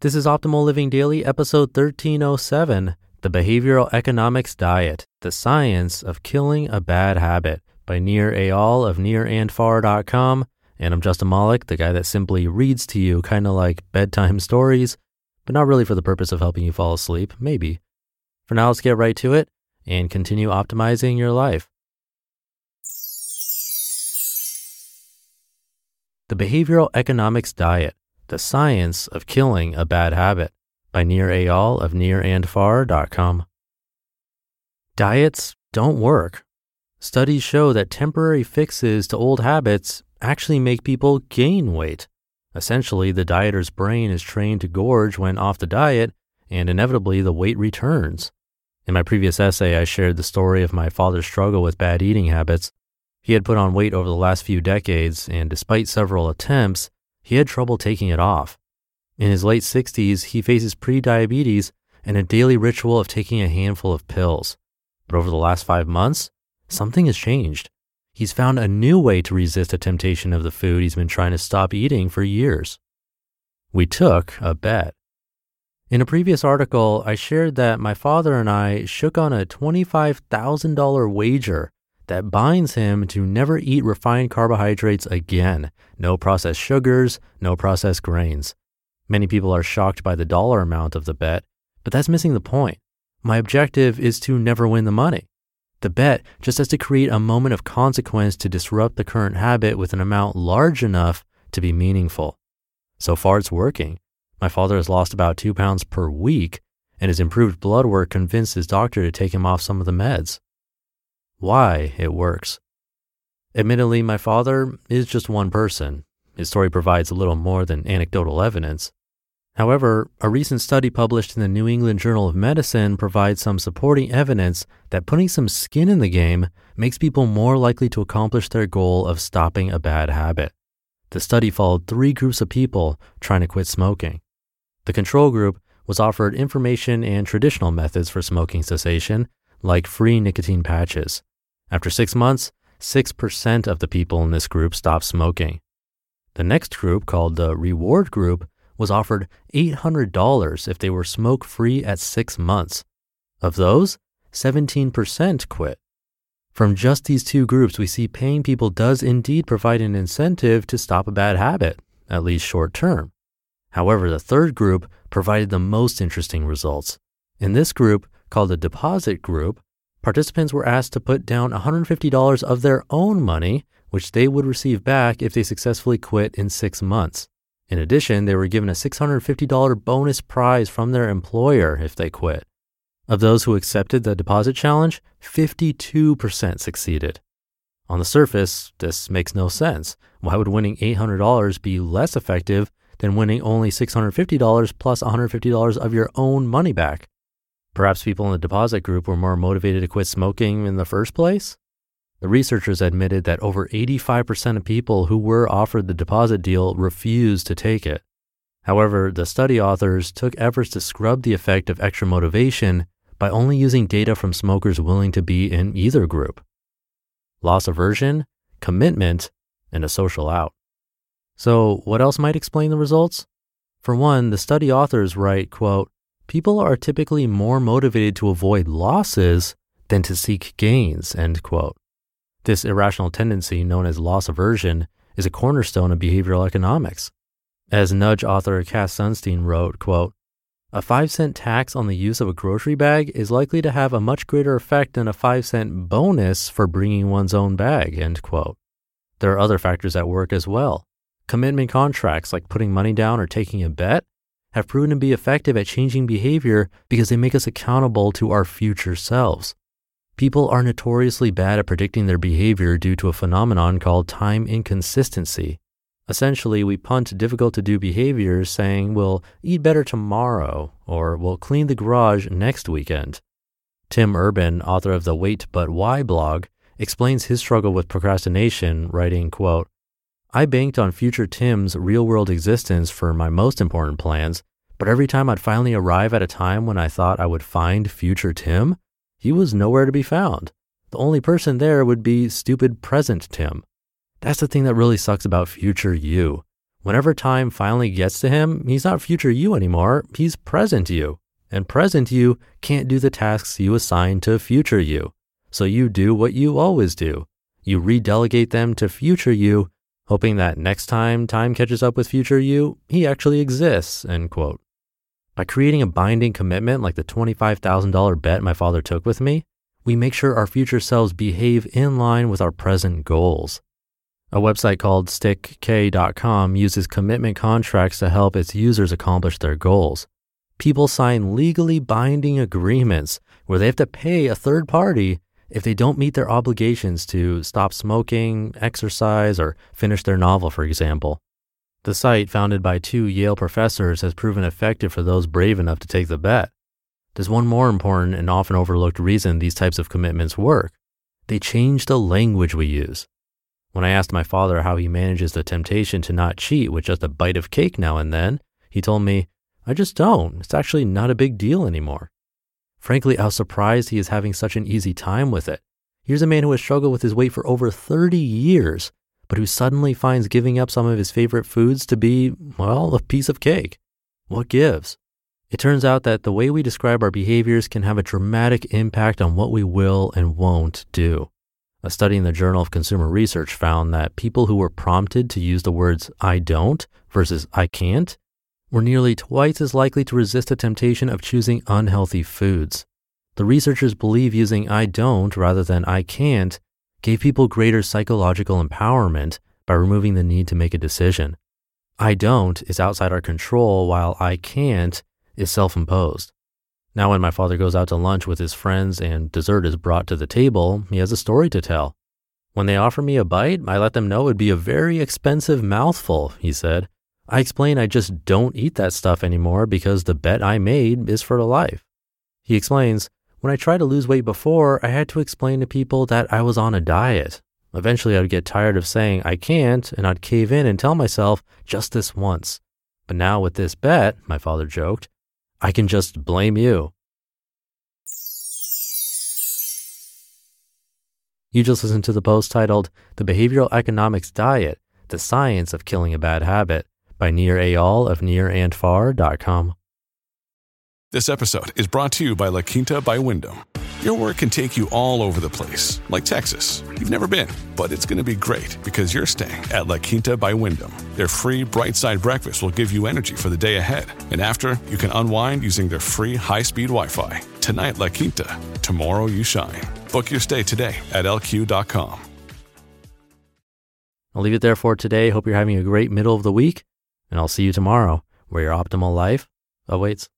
This is Optimal Living Daily, episode 1307 The Behavioral Economics Diet The Science of Killing a Bad Habit by Nir Eyal of nirandfar.com. And I'm Justin Malik, the guy that simply reads to you kind of like bedtime stories, but not really for the purpose of helping you fall asleep, maybe. For now, let's get right to it and continue optimizing your life. The Behavioral Economics Diet the Science of Killing a Bad Habit by Nir Eyal of nirandfar.com. Diets don't work. Studies show that temporary fixes to old habits actually make people gain weight. Essentially, the dieter's brain is trained to gorge when off the diet, and inevitably the weight returns. In my previous essay, I shared the story of my father's struggle with bad eating habits. He had put on weight over the last few decades, and despite several attempts, he had trouble taking it off. In his late 60s, he faces prediabetes and a daily ritual of taking a handful of pills. But over the last five months, something has changed. He's found a new way to resist the temptation of the food he's been trying to stop eating for years. We took a bet. In a previous article, I shared that my father and I shook on a $25,000 wager that binds him to never eat refined carbohydrates again. No processed sugars, no processed grains. Many people are shocked by the dollar amount of the bet, but that's missing the point. My objective is to never win the money. The bet just has to create a moment of consequence to disrupt the current habit with an amount large enough to be meaningful. So far, it's working. My father has lost about two pounds per week, and his improved blood work convinced his doctor to take him off some of the meds why it works. Admittedly, my father is just one person. His story provides a little more than anecdotal evidence. However, a recent study published in the New England Journal of Medicine provides some supporting evidence that putting some skin in the game makes people more likely to accomplish their goal of stopping a bad habit. The study followed three groups of people trying to quit smoking. The control group was offered information and traditional methods for smoking cessation, like free nicotine patches. After six months, 6% of the people in this group stopped smoking. The next group, called the reward group, was offered $800 if they were smoke free at six months. Of those, 17% quit. From just these two groups, we see paying people does indeed provide an incentive to stop a bad habit, at least short term. However, the third group provided the most interesting results. In this group, called the deposit group, participants were asked to put down $150 of their own money, which they would receive back if they successfully quit in six months. In addition, they were given a $650 bonus prize from their employer if they quit. Of those who accepted the deposit challenge, 52% succeeded. On the surface, this makes no sense. Why would winning $800 be less effective than winning only $650 plus $150 of your own money back? Perhaps people in the deposit group were more motivated to quit smoking in the first place? The researchers admitted that over 85% of people who were offered the deposit deal refused to take it. However, the study authors took efforts to scrub the effect of extra motivation by only using data from smokers willing to be in either group. Loss aversion, commitment, and a social out. So, what else might explain the results? For one, the study authors write, quote, people are typically more motivated to avoid losses than to seek gains, end quote. This irrational tendency, known as loss aversion, is a cornerstone of behavioral economics. As Nudge author Cass Sunstein wrote, quote, a 5 cent tax on the use of a grocery bag is likely to have a much greater effect than a 5 cent bonus for bringing one's own bag, end quote. There are other factors at work as well. Commitment contracts, like putting money down or taking a bet, have proven to be effective at changing behavior because they make us accountable to our future selves. People are notoriously bad at predicting their behavior due to a phenomenon called time inconsistency. Essentially, we punt difficult to do behaviors saying we'll eat better tomorrow or we'll clean the garage next weekend. Tim Urban, author of the Wait But Why blog, explains his struggle with procrastination, writing, quote, I banked on future Tim's real world existence for my most important plans, but every time I'd finally arrive at a time when I thought I would find future Tim, he was nowhere to be found. The only person there would be stupid present Tim. That's the thing that really sucks about future you. Whenever time finally gets to him, he's not future you anymore, he's present you. And present you can't do the tasks you assign to future you. So you do what you always do. You redelegate them to future you hoping that next time time catches up with future you, he actually exists, end quote. By creating a binding commitment like the $25,000 bet my father took with me, we make sure our future selves behave in line with our present goals. A website called stickk.com uses commitment contracts to help its users accomplish their goals. People sign legally binding agreements where they have to pay a third party if they don't meet their obligations to stop smoking, exercise, or finish their novel, for example. The site, founded by two Yale professors, has proven effective for those brave enough to take the bet. There's one more important and often overlooked reason these types of commitments work they change the language we use. When I asked my father how he manages the temptation to not cheat with just a bite of cake now and then, he told me, I just don't. It's actually not a big deal anymore. Frankly, I was surprised he is having such an easy time with it. Here's a man who has struggled with his weight for over 30 years, but who suddenly finds giving up some of his favorite foods to be, well, a piece of cake. What gives? It turns out that the way we describe our behaviors can have a dramatic impact on what we will and won't do. A study in the Journal of Consumer Research found that people who were prompted to use the words I don't versus I can't were nearly twice as likely to resist the temptation of choosing unhealthy foods. The researchers believe using I don't rather than I can't gave people greater psychological empowerment by removing the need to make a decision. I don't is outside our control, while I can't is self imposed. Now, when my father goes out to lunch with his friends and dessert is brought to the table, he has a story to tell. When they offer me a bite, I let them know it'd be a very expensive mouthful, he said. I explain I just don't eat that stuff anymore because the bet I made is for the life. He explains, when I tried to lose weight before, I had to explain to people that I was on a diet. Eventually, I'd get tired of saying I can't, and I'd cave in and tell myself just this once. But now with this bet, my father joked, I can just blame you. You just listened to the post titled The Behavioral Economics Diet The Science of Killing a Bad Habit by Nir Eyal of nirandfar.com. This episode is brought to you by La Quinta by Wyndham. Your work can take you all over the place, like Texas. You've never been, but it's going to be great because you're staying at La Quinta by Wyndham. Their free bright side breakfast will give you energy for the day ahead. And after, you can unwind using their free high speed Wi Fi. Tonight, La Quinta. Tomorrow, you shine. Book your stay today at lq.com. I'll leave it there for today. Hope you're having a great middle of the week and I'll see you tomorrow where your optimal life awaits.